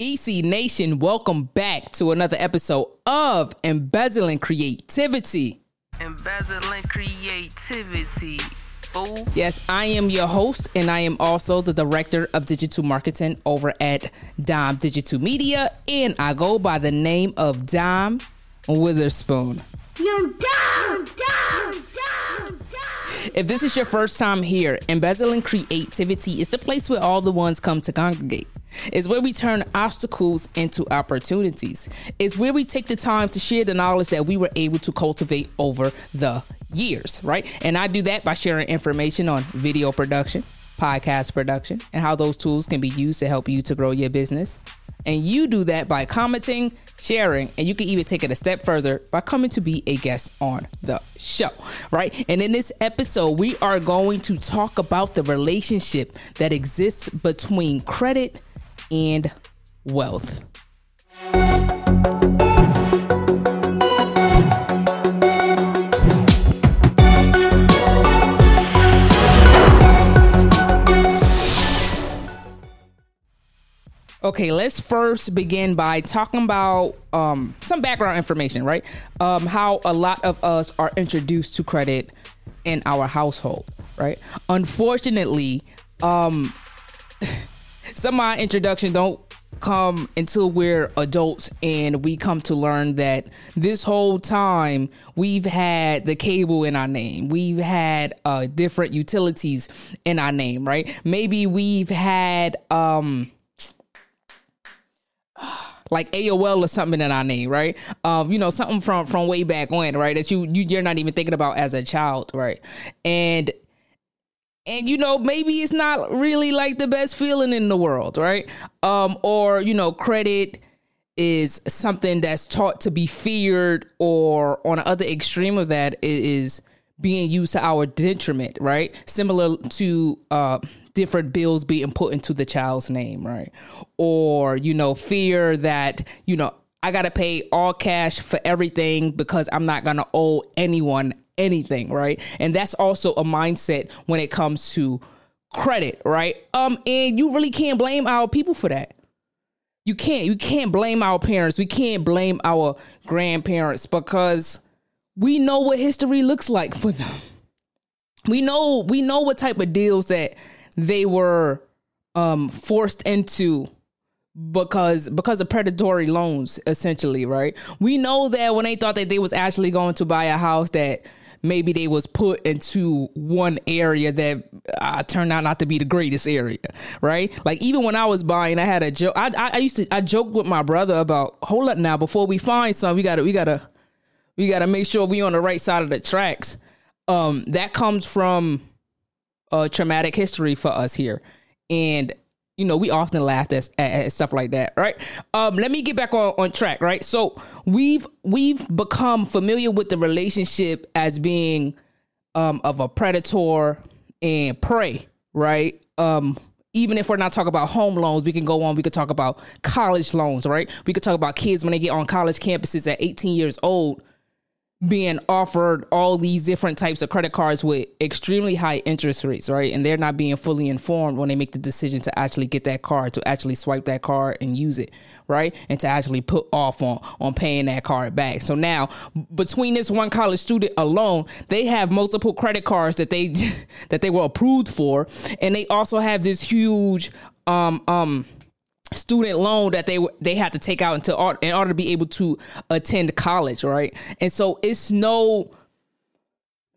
EC Nation, welcome back to another episode of Embezzling Creativity. Embezzling creativity. Fool. Yes, I am your host, and I am also the director of digital marketing over at Dom Digital Media, and I go by the name of Dom Witherspoon. You dumb, dumb, dumb, dumb. If this is your first time here, Embezzling Creativity is the place where all the ones come to congregate. It's where we turn obstacles into opportunities. It's where we take the time to share the knowledge that we were able to cultivate over the years, right? And I do that by sharing information on video production, podcast production, and how those tools can be used to help you to grow your business. And you do that by commenting, sharing, and you can even take it a step further by coming to be a guest on the show, right? And in this episode, we are going to talk about the relationship that exists between credit and wealth. Okay, let's first begin by talking about um, some background information, right? Um, how a lot of us are introduced to credit in our household, right? Unfortunately, um, some of my introduction don't come until we're adults and we come to learn that this whole time we've had the cable in our name we've had uh different utilities in our name right maybe we've had um like AOL or something in our name, right? Um, you know, something from from way back when, right? That you, you you're not even thinking about as a child, right? And and you know maybe it's not really like the best feeling in the world right um or you know credit is something that's taught to be feared or on the other extreme of that is being used to our detriment right similar to uh different bills being put into the child's name right or you know fear that you know I got to pay all cash for everything because I'm not going to owe anyone anything, right? And that's also a mindset when it comes to credit, right? Um and you really can't blame our people for that. You can't you can't blame our parents. We can't blame our grandparents because we know what history looks like for them. We know we know what type of deals that they were um forced into because because of predatory loans essentially right? We know that when they thought that they was actually going to buy a house that maybe they was put into one area that uh, turned out not to be the greatest area right? Like even when i was buying i had a joke I, I, I used to i joked with my brother about hold up now before we find some we gotta we gotta we gotta make sure we on the right side of the tracks. Um that comes from traumatic history for us here and you know, we often laugh at, at, at, stuff like that, right? Um, let me get back on, on track, right? So we've we've become familiar with the relationship as being um, of a predator and prey, right? Um, even if we're not talking about home loans, we can go on. We could talk about college loans, right? We could talk about kids when they get on college campuses at 18 years old being offered all these different types of credit cards with extremely high interest rates, right? And they're not being fully informed when they make the decision to actually get that card, to actually swipe that card and use it, right? And to actually put off on on paying that card back. So now, between this one college student alone, they have multiple credit cards that they that they were approved for, and they also have this huge um um student loan that they they had to take out into art in order to be able to attend college, right? And so it's no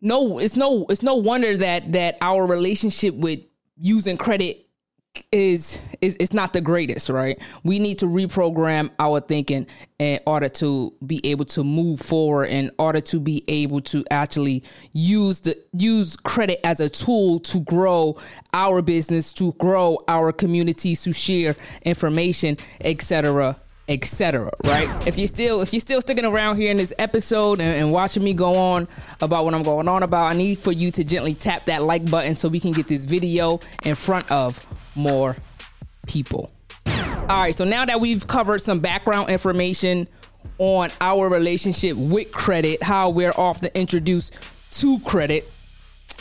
no it's no it's no wonder that that our relationship with using credit is is it's not the greatest, right? We need to reprogram our thinking in order to be able to move forward, in order to be able to actually use the use credit as a tool to grow our business, to grow our communities, to share information, etc etc right if you're still if you're still sticking around here in this episode and, and, watching me go on about what i'm going on about i need for you to gently tap that like button so we can get this video in front of more people. All right so now that we've covered some background information on our relationship with credit how we're often introduced to credit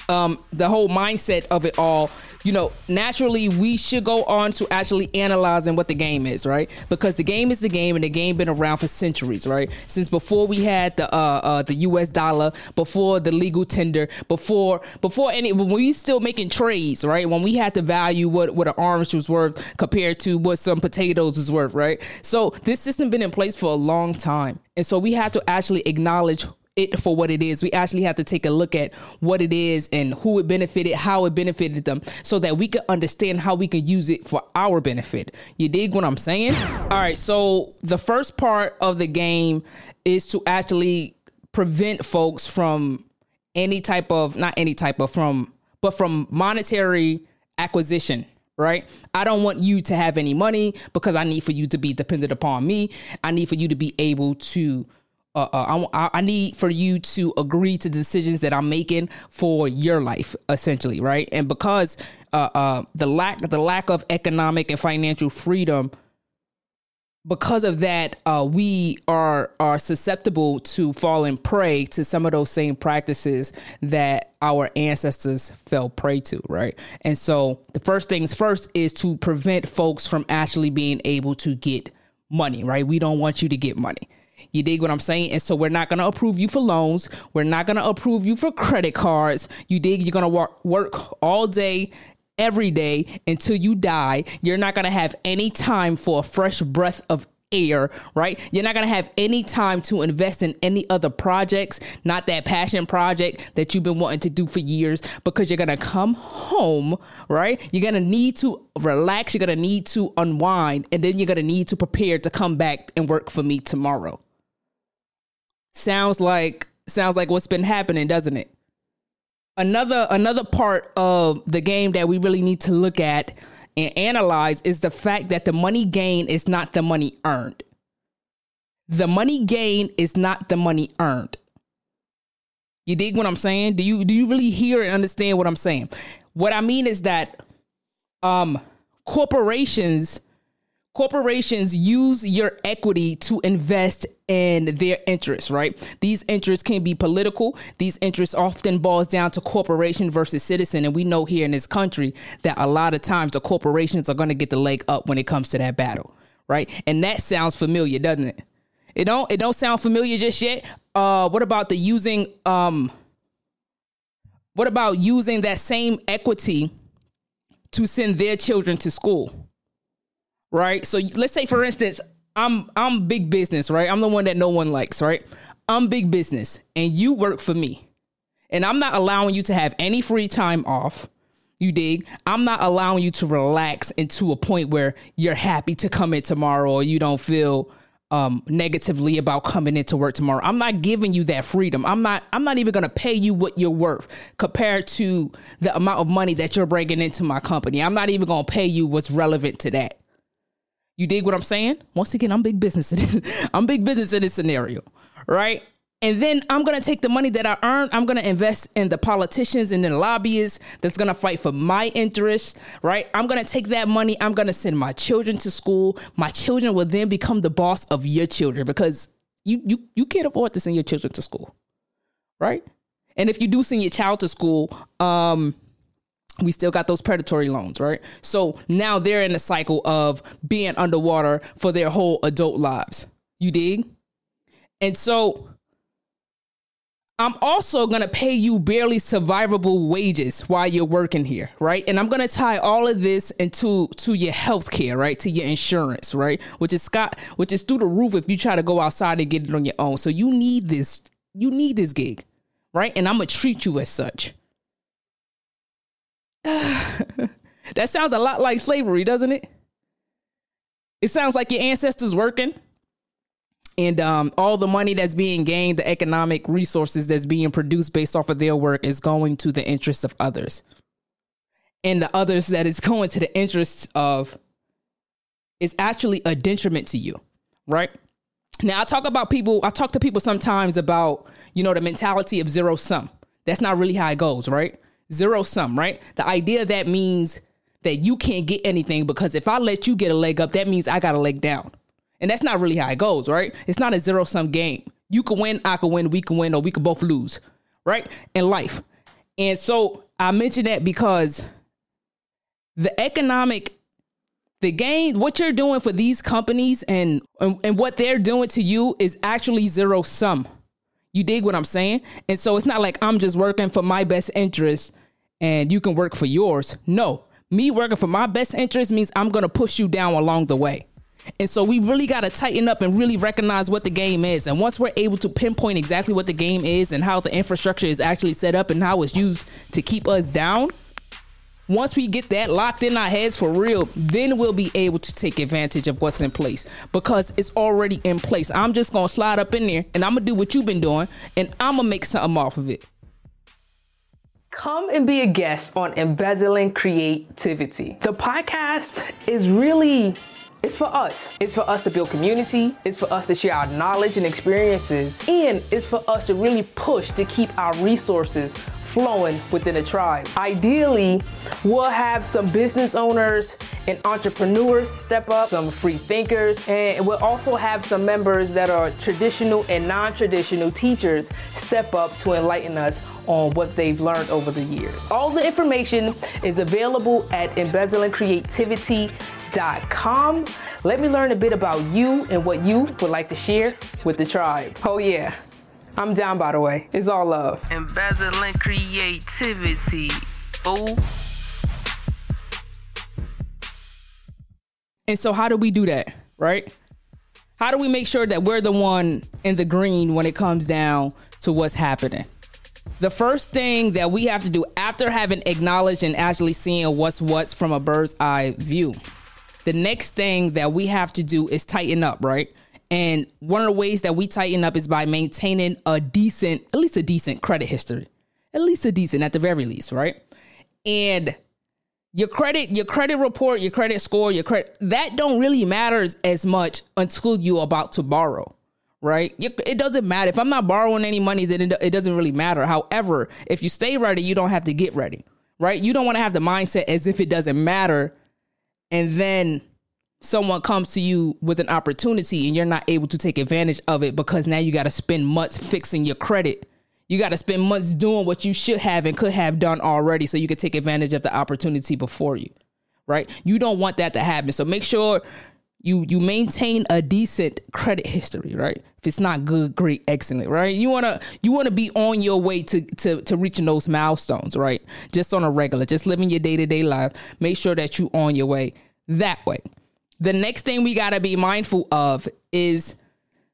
um, the whole mindset of it all you know, naturally we should go on to actually analyzing what the game is, right? Because the game is the game, and the game been around for centuries, right? Since before we had the uh, uh the U.S. dollar, before the legal tender, before before any when we still making trades, right? When we had to value what what an orange was worth compared to what some potatoes was worth, right? So this system been in place for a long time, and so we have to actually acknowledge it for what it is. We actually have to take a look at what it is and who it benefited, how it benefited them, so that we can understand how we can use it for our benefit. You dig what I'm saying? All right, so the first part of the game is to actually prevent folks from any type of not any type of from but from monetary acquisition right? I don't want you to have any money because I need for you to be dependent upon me. I need for you to be able to uh, uh, I, I need for you to agree to decisions that I'm making for your life, essentially, right? And because uh, uh, the lack the lack of economic and financial freedom, because of that, uh, we are are susceptible to falling prey to some of those same practices that our ancestors fell prey to, right? And so, the first things first is to prevent folks from actually being able to get money, right? We don't want you to get money. You dig what I'm saying? And so we're not going to approve you for loans. We're not going to approve you for credit cards. You dig? You're going to work, work all day, every day until you die. You're not going to have any time for a fresh breath of air, right? You're not going to have any time to invest in any other projects, not that passion project that you've been wanting to do for years, because you're going to come home, right? You're going to need to relax. You're going to need to unwind, and then you're going to need to prepare to come back and work for me tomorrow sounds like sounds like what's been happening, doesn't it? Another another part of the game that we really need to look at and analyze is the fact that the money gain is not the money earned. The money gain is not the money earned. You dig what I'm saying? Do you do you really hear and understand what I'm saying? What I mean is that um corporations corporations use your equity to invest in their interests, right? These interests can be political. These interests often boils down to corporation versus citizen. And we know here in this country that a lot of times the corporations are going to get the leg up when it comes to that battle, right? And that sounds familiar, doesn't it? It don't it don't sound familiar just yet. Uh what about the using um what about using that same equity to send their children to school? Right? So let's say for instance, I'm I'm big business, right? I'm the one that no one likes, right? I'm big business and you work for me. And I'm not allowing you to have any free time off. You dig? I'm not allowing you to relax into a point where you're happy to come in tomorrow or you don't feel um, negatively about coming into work tomorrow. I'm not giving you that freedom. I'm not I'm not even to pay you what you're worth compared to the amount of money that you're bringing into my company. I'm not even to pay you what's relevant to that. You dig what I'm saying? Once again, I'm big business. I'm big business in this scenario, right? And then I'm gonna take the money that I earn. I'm gonna invest in the politicians and the lobbyists that's gonna fight for my interests, right? I'm gonna take that money. I'm gonna send my children to school. My children will then become the boss of your children because you you you can't afford to send your children to school, right? And if you do send your child to school, um, we still got those predatory loans, right? So now they're in a cycle of being underwater for their whole adult lives. You dig? And so I'm also going to pay you barely survivable wages while you're working here, right? And I'm going to tie all of this into to your health care, right? To your insurance, right? Which is Scott, which is through the roof if you try to go outside and get it on your own. So you need this you need this gig, right? And I'm going to treat you as such. that sounds a lot like slavery, doesn't it? It sounds like your ancestors working and um, all the money that's being gained, the economic resources that's being produced based off of their work is going to the interests of others. And the others that is going to the interests of is actually a detriment to you, right? Now I talk about people, I talk to people sometimes about, you know, the mentality of zero sum. That's not really how it goes, right? Zero sum, right? The idea that means that you can't get anything because if I let you get a leg up, that means I got a leg down. And that's not really how it goes, right? It's not a zero sum game. You can win, I can win, we can win, or we can both lose, right? In life. And so I mention that because the economic the gain what you're doing for these companies and, and and what they're doing to you is actually zero sum. You dig what I'm saying? And so it's not like I'm just working for my best interest and you can work for yours. No, me working for my best interest means I'm going to push you down along the way. And so we really got to tighten up and really recognize what the game is. And once we're able to pinpoint exactly what the game is and how the infrastructure is actually set up and how it's used to keep us down, once we get that locked in our heads for real, then we'll be able to take advantage of what's in place because it's already in place. I'm just going to slide up in there and I'm going to do what you've been doing and I'm going to make something off of it. Come and be a guest on Embezzling Creativity. The podcast is really it's for us. It's for us to build community. It's for us to share our knowledge and experiences. And it's for us to really push to keep our resources flowing within the tribe. Ideally, we'll have some business owners and entrepreneurs step up, some free thinkers, and we'll also have some members that are traditional and non traditional teachers step up to enlighten us on what they've learned over the years. All the information is available at embezzlingcreativity.com. Let me learn a bit about you and what you would like to share with the tribe. Oh, yeah. I'm down, by the way. It's all love. Embezzling creativity. Fool. And so, how do we do that, right? How do we make sure that we're the one in the green when it comes down to what's happening? The first thing that we have to do after having acknowledged and actually seeing what's what's from a bird's eye view, the next thing that we have to do is tighten up, right? And one of the ways that we tighten up is by maintaining a decent, at least a decent credit history, at least a decent at the very least, right? And your credit, your credit report, your credit score, your credit, that don't really matter as much until you're about to borrow right? It doesn't matter. If I'm not borrowing any money, then it doesn't really matter. However, if you stay ready, you don't have to get ready, right? You don't want to have the mindset as if it doesn't matter. And then someone comes to you with an opportunity and you're not able to take advantage of it because now you got to spend months fixing your credit. You got to spend months doing what you should have and could have done already so you could take advantage of the opportunity before you, right? You don't want that to happen. So make sure you you maintain a decent credit history, right? If it's not good, great, excellent, right? You wanna you wanna be on your way to to to reaching those milestones, right? Just on a regular, just living your day to day life. Make sure that you on your way that way. The next thing we gotta be mindful of is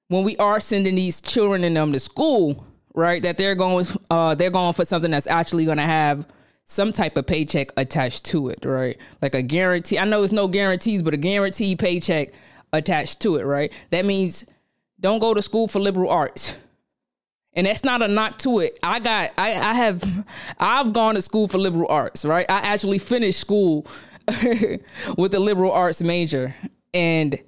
when we are sending these children and them to school, right? That they're going uh they're going for something that's actually gonna have some type of paycheck attached to it, right? Like a guarantee. I know it's no guarantees, but a guaranteed paycheck attached to it, right? That means don't go to school for liberal arts. And that's not a knock to it. I got I, I have I've gone to school for liberal arts, right? I actually finished school with a liberal arts major. And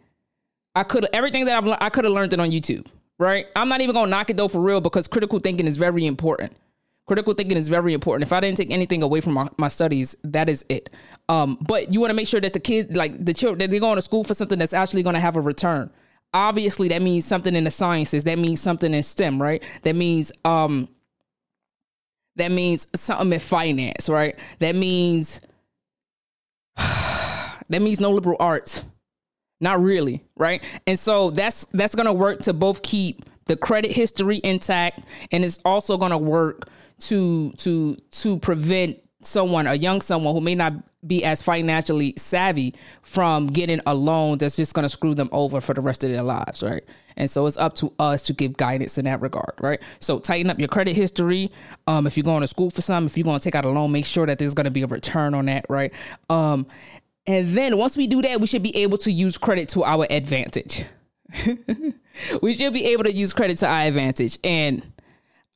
I could everything that I've I could have learned it on YouTube, right? I'm not even gonna knock it though for real because critical thinking is very important critical thinking is very important. If I didn't take anything away from my, my studies, that is it. Um, but you want to make sure that the kids, like the children, that they're going to school for something that's actually going to have a return. Obviously, that means something in the sciences. That means something in STEM, right? That means um, that means something in finance, right? That means that means no liberal arts. Not really, right? And so that's that's gonna work to both keep the credit history intact, and it's also gonna work to to to prevent someone, a young someone who may not be as financially savvy from getting a loan that's just going to screw them over for the rest of their lives, right? And so it's up to us to give guidance in that regard, right? So tighten up your credit history. Um, if you're going to school for some, if you're going to take out a loan, make sure that there's going to be a return on that, right? Um, and then once we do that, we should be able to use credit to our advantage. we should be able to use credit to our advantage. And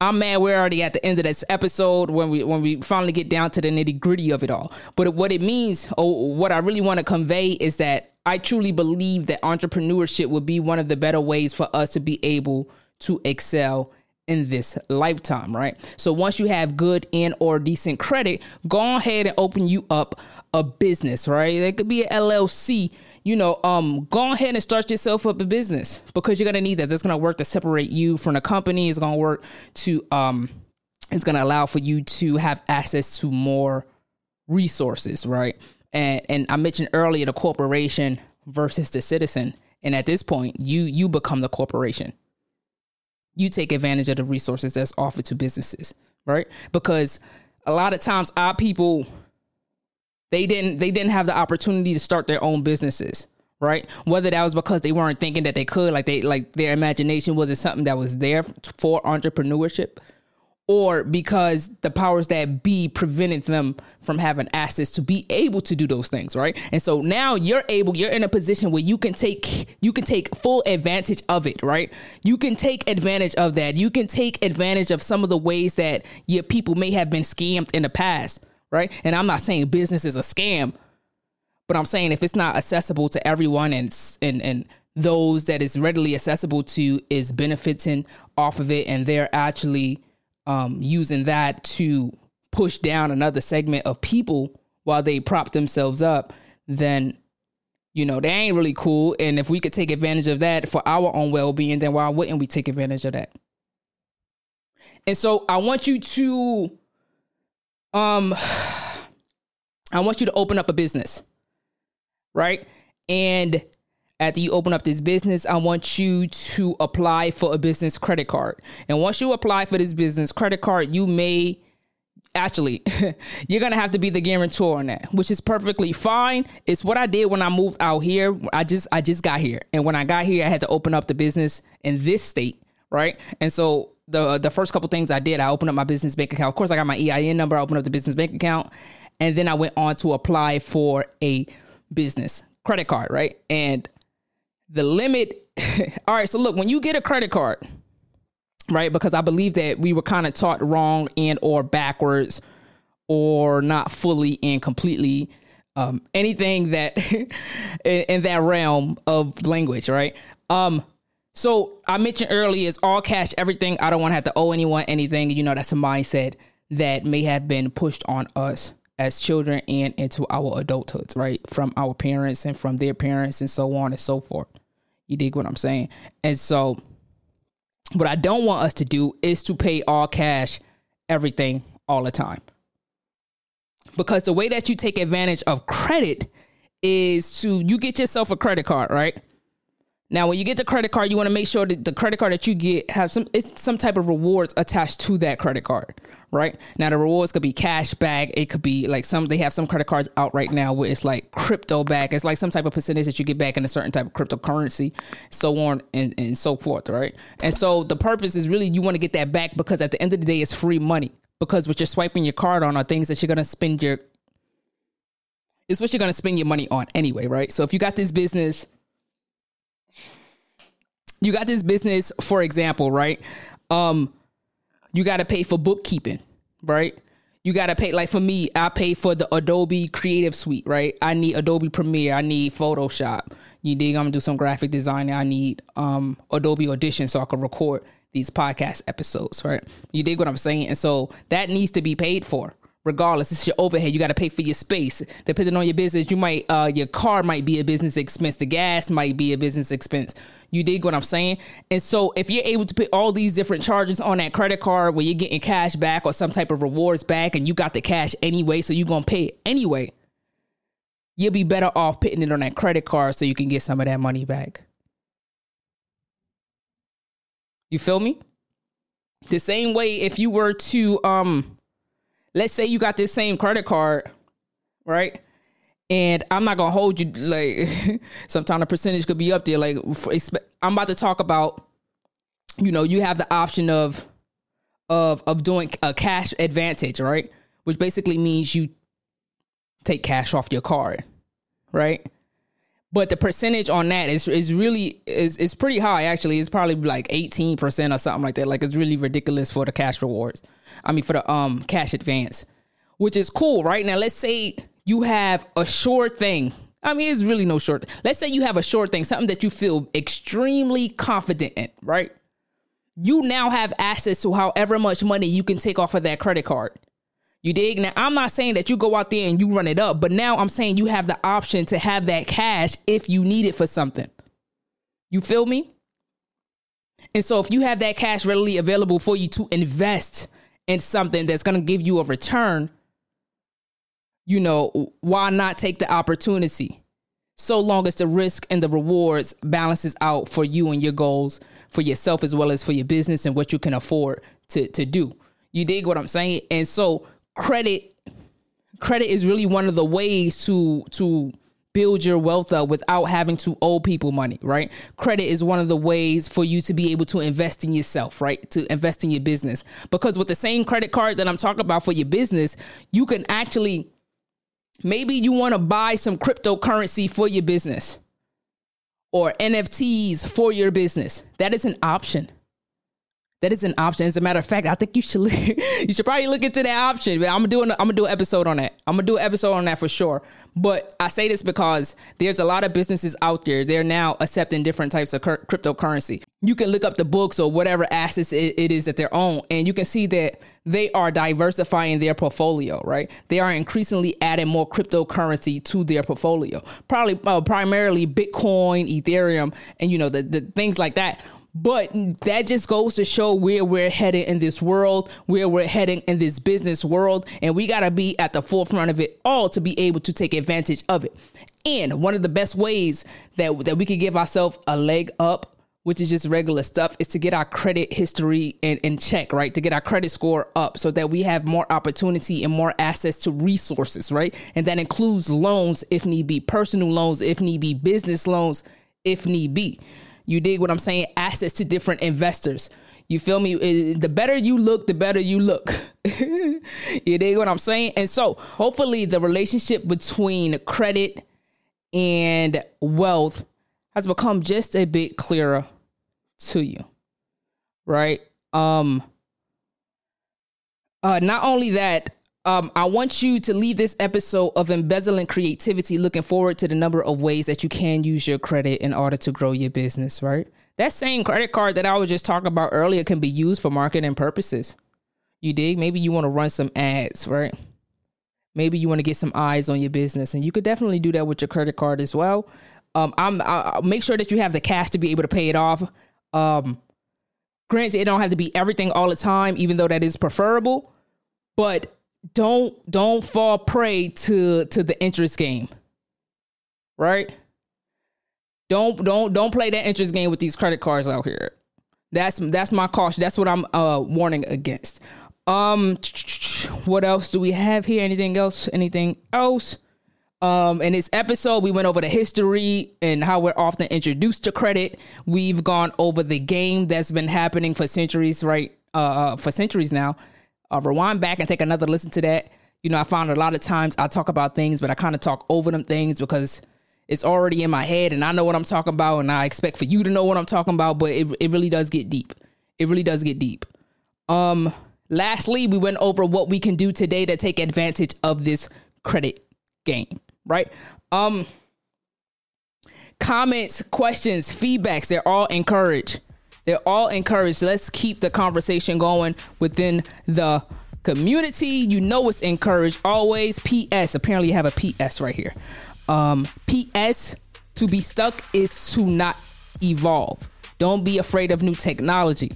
I'm mad we're already at the end of this episode when we when we finally get down to the nitty gritty of it all. But what it means, or what I really want to convey, is that I truly believe that entrepreneurship would be one of the better ways for us to be able to excel in this lifetime, right? So once you have good and or decent credit, go ahead and open you up a business, right? It could be an LLC you know, um, go ahead and start yourself up a business because you're gonna need that. That's gonna work to separate you from the company. It's gonna work to um, it's gonna allow for you to have access to more resources, right? and and I mentioned earlier the corporation versus the citizen. And at this point, you you become the corporation. You take advantage of the resources that's offered to businesses, right? Because a lot of times our people they didn't they didn't have the opportunity to start their own businesses right? Whether that was because they weren't thinking that they could like they like their imagination wasn't something that was there for entrepreneurship or because the powers that be prevented them from having access to be able to do those things right? And so now you're able you're in a position where you can take you can take full advantage of it right? You can take advantage of that. You can take advantage of some of the ways that your people may have been scammed in the past right and i'm not saying business is a scam but i'm saying if it's not accessible to everyone and and and those that is readily accessible to is benefiting off of it and they're actually um, using that to push down another segment of people while they prop themselves up, then you know they ain't really cool. And if we could take advantage of that for our own well being, then why wouldn't we take advantage of that? And so I want you to, um, I want you to open up a business, right? And after you open up this business, I want you to apply for a business credit card. And once you apply for this business credit card, you may actually you're gonna have to be the guarantor on that which is perfectly fine it's what i did when i moved out here i just i just got here and when i got here i had to open up the business in this state right and so the the first couple things i did i opened up my business bank account. Of course i got my ein number i opened up the business bank account and then i went on to apply for a business credit card right? And the limit all right so look when you get a credit card right because i believe that we were kind of taught wrong and or backwards or not fully and completely um, anything that in, in that realm of language right? Um so i mentioned earlier it's all cash everything. I don't want to have to owe anyone anything. You know that's a mindset that may have been pushed on us as children and into our adulthoods right? From our parents and from their parents and so on and so forth. You dig what i'm saying? And so what I don't want us to do is to pay all cash everything all the time. Because the way that you take advantage of credit is to you get yourself a credit card, right? Now, when you get the credit card, you want to make sure that the credit card that you get have some it's some type of rewards attached to that credit card, right? Now, the rewards could be cash back. It could be like some they have some credit cards out right now where it's like crypto back. It's like some type of percentage that you get back in a certain type of cryptocurrency, so on and, and so forth, right? And so the purpose is really you want to get that back because at the end of the day, it's free money. Because what you're swiping your card on are things that you're gonna spend your it's what you're gonna spend your money on anyway, right? So if you got this business you got this business, for example, right? Um, you got to pay for bookkeeping, right? You got to pay, like for me, I pay for the Adobe Creative Suite, right? I need Adobe Premiere, I need Photoshop. You dig? I'm gonna do some graphic design. I need um, Adobe Audition so I can record these podcast episodes, right? You dig what I'm saying? And so that needs to be paid for regardless it's your overhead. You got to pay for your space. Depending on your business you might uh your car might be a business expense. The gas might be a business expense. You dig what i'm saying? And so if you're able to put all these different charges on that credit card where you're getting cash back or some type of rewards back and you got the cash anyway so you're gonna pay it anyway you'll be better off putting it on that credit card so you can get some of that money back. You feel me? The same way if you were to um let's say you got this same credit card, right? And I'm not gonna hold you like sometimes the percentage could be up there. Like I'm about to talk about, you know, you have the option of of of doing a cash advantage, right? Which basically means you take cash off your card, right? But the percentage on that is is really is is pretty high actually. It's probably like 18% or something like that. Like it's really ridiculous for the cash rewards. I mean for the um cash advance, which is cool, right? Now let's say you have a short thing. I mean, it's really no short. Let's say you have a short thing, something that you feel extremely confident in, right? You now have access to however much money you can take off of that credit card. You dig? Now, I'm not saying that you go out there and you run it up, but now I'm saying you have the option to have that cash if you need it for something. You feel me? And so, if you have that cash readily available for you to invest in something that's going to give you a return, you know, why not take the opportunity? So long as the risk and the rewards balances out for you and your goals, for yourself as well as for your business and what you can afford to to do. You dig what I'm saying? And so credit credit is really one of the ways to to build your wealth up without having to owe people money, right? Credit is one of the ways for you to be able to invest in yourself, right? To invest in your business. Because with the same credit card that I'm talking about for your business, you can actually maybe you want to buy some cryptocurrency for your business or NFTs for your business. That is an option. That is an option. As a matter of fact, I think you should look, you should probably look into that option. I'm gonna do an, I'm gonna do an episode on that. I'm gonna do an episode on that for sure. But I say this because there's a lot of businesses out there. They're now accepting different types of cur- cryptocurrency. You can look up the books or whatever assets it, it is that they're own, and you can see that they are diversifying their portfolio. Right? They are increasingly adding more cryptocurrency to their portfolio. Probably uh, primarily Bitcoin, Ethereum, and you know the, the things like that but that just goes to show where we're heading in this world, where we're heading in this business world. And we got to be at the forefront of it all to be able to take advantage of it. And one of the best ways that, that we could give ourselves a leg up, which is just regular stuff, is to get our credit history in, in check, right? To get our credit score up so that we have more opportunity and more access to resources, right? And that includes loans if need be, personal loans if need be, business loans if need be you dig what I'm saying? Access to different investors. You feel me? The better you look, the better you look. you dig what I'm saying? And so, hopefully, the relationship between credit and wealth has become just a bit clearer to you. Right? Um uh not only that, um, I want you to leave this episode of Embezzling Creativity looking forward to the number of ways that you can use your credit in order to grow your business, right? That same credit card that I was just talking about earlier can be used for marketing purposes. You dig? Maybe you want to run some ads, right? Maybe you want to get some eyes on your business, and you could definitely do that with your credit card as well. Um, I'm I'll make sure that you have the cash to be able to pay it off. Um, granted, it don't have to be everything all the time, even though that is preferable. But don't don't fall prey to to the interest game. Right? Don't don't don't play that interest game with these credit cards out here. That's that's my caution. That's what I'm uh warning against. Um what else do we have here? Anything else? Anything else? Um, in this episode, we went over the history and how we're often introduced to credit. We've gone over the game that's been happening for centuries, right? Uh, uh for centuries now uh, rewind back and take another listen to that. You know, I found a lot of times I talk about things, but I kind of talk over them things because it's already in my head and I know what I'm talking about and I expect for you to know what I'm talking about, but it, it really does get deep. It really does get deep. Um, lastly, we went over what we can do today to take advantage of this credit game, right? Um, comments, questions, feedbacks, they're all encouraged. They're all encouraged. Let's keep the conversation going within the community. You know it's encouraged always. PS. Apparently, you have a PS right here. Um, PS. To be stuck is to not evolve. Don't be afraid of new technology.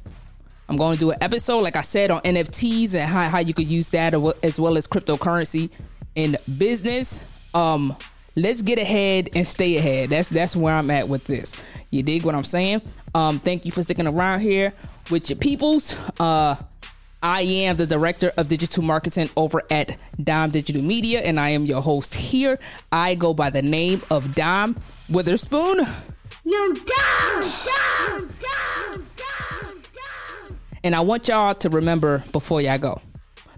I'm going to do an episode, like I said, on NFTs and how, how you could use that as well as cryptocurrency in business. Um, let's get ahead and stay ahead. That's that's where I'm at with this. You dig what I'm saying? Um, thank you for sticking around here with your peoples. Uh, I am the director of digital marketing over at Dom Digital Media, and I am your host here. I go by the name of Dom Witherspoon. No, Dime, Dime, Dime, Dime, And I want y'all to remember before y'all go.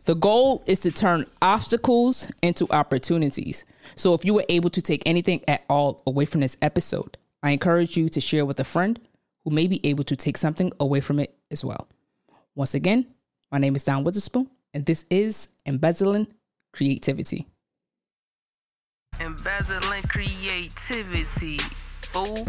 The goal is to turn obstacles into opportunities. So if you were able to take anything at all away from this episode, I encourage you to share with a friend who may be able to take something away from it as well. Once again, my name is Dom Witherspoon, and this is Embezzling Creativity. Embezzling Creativity. Fool.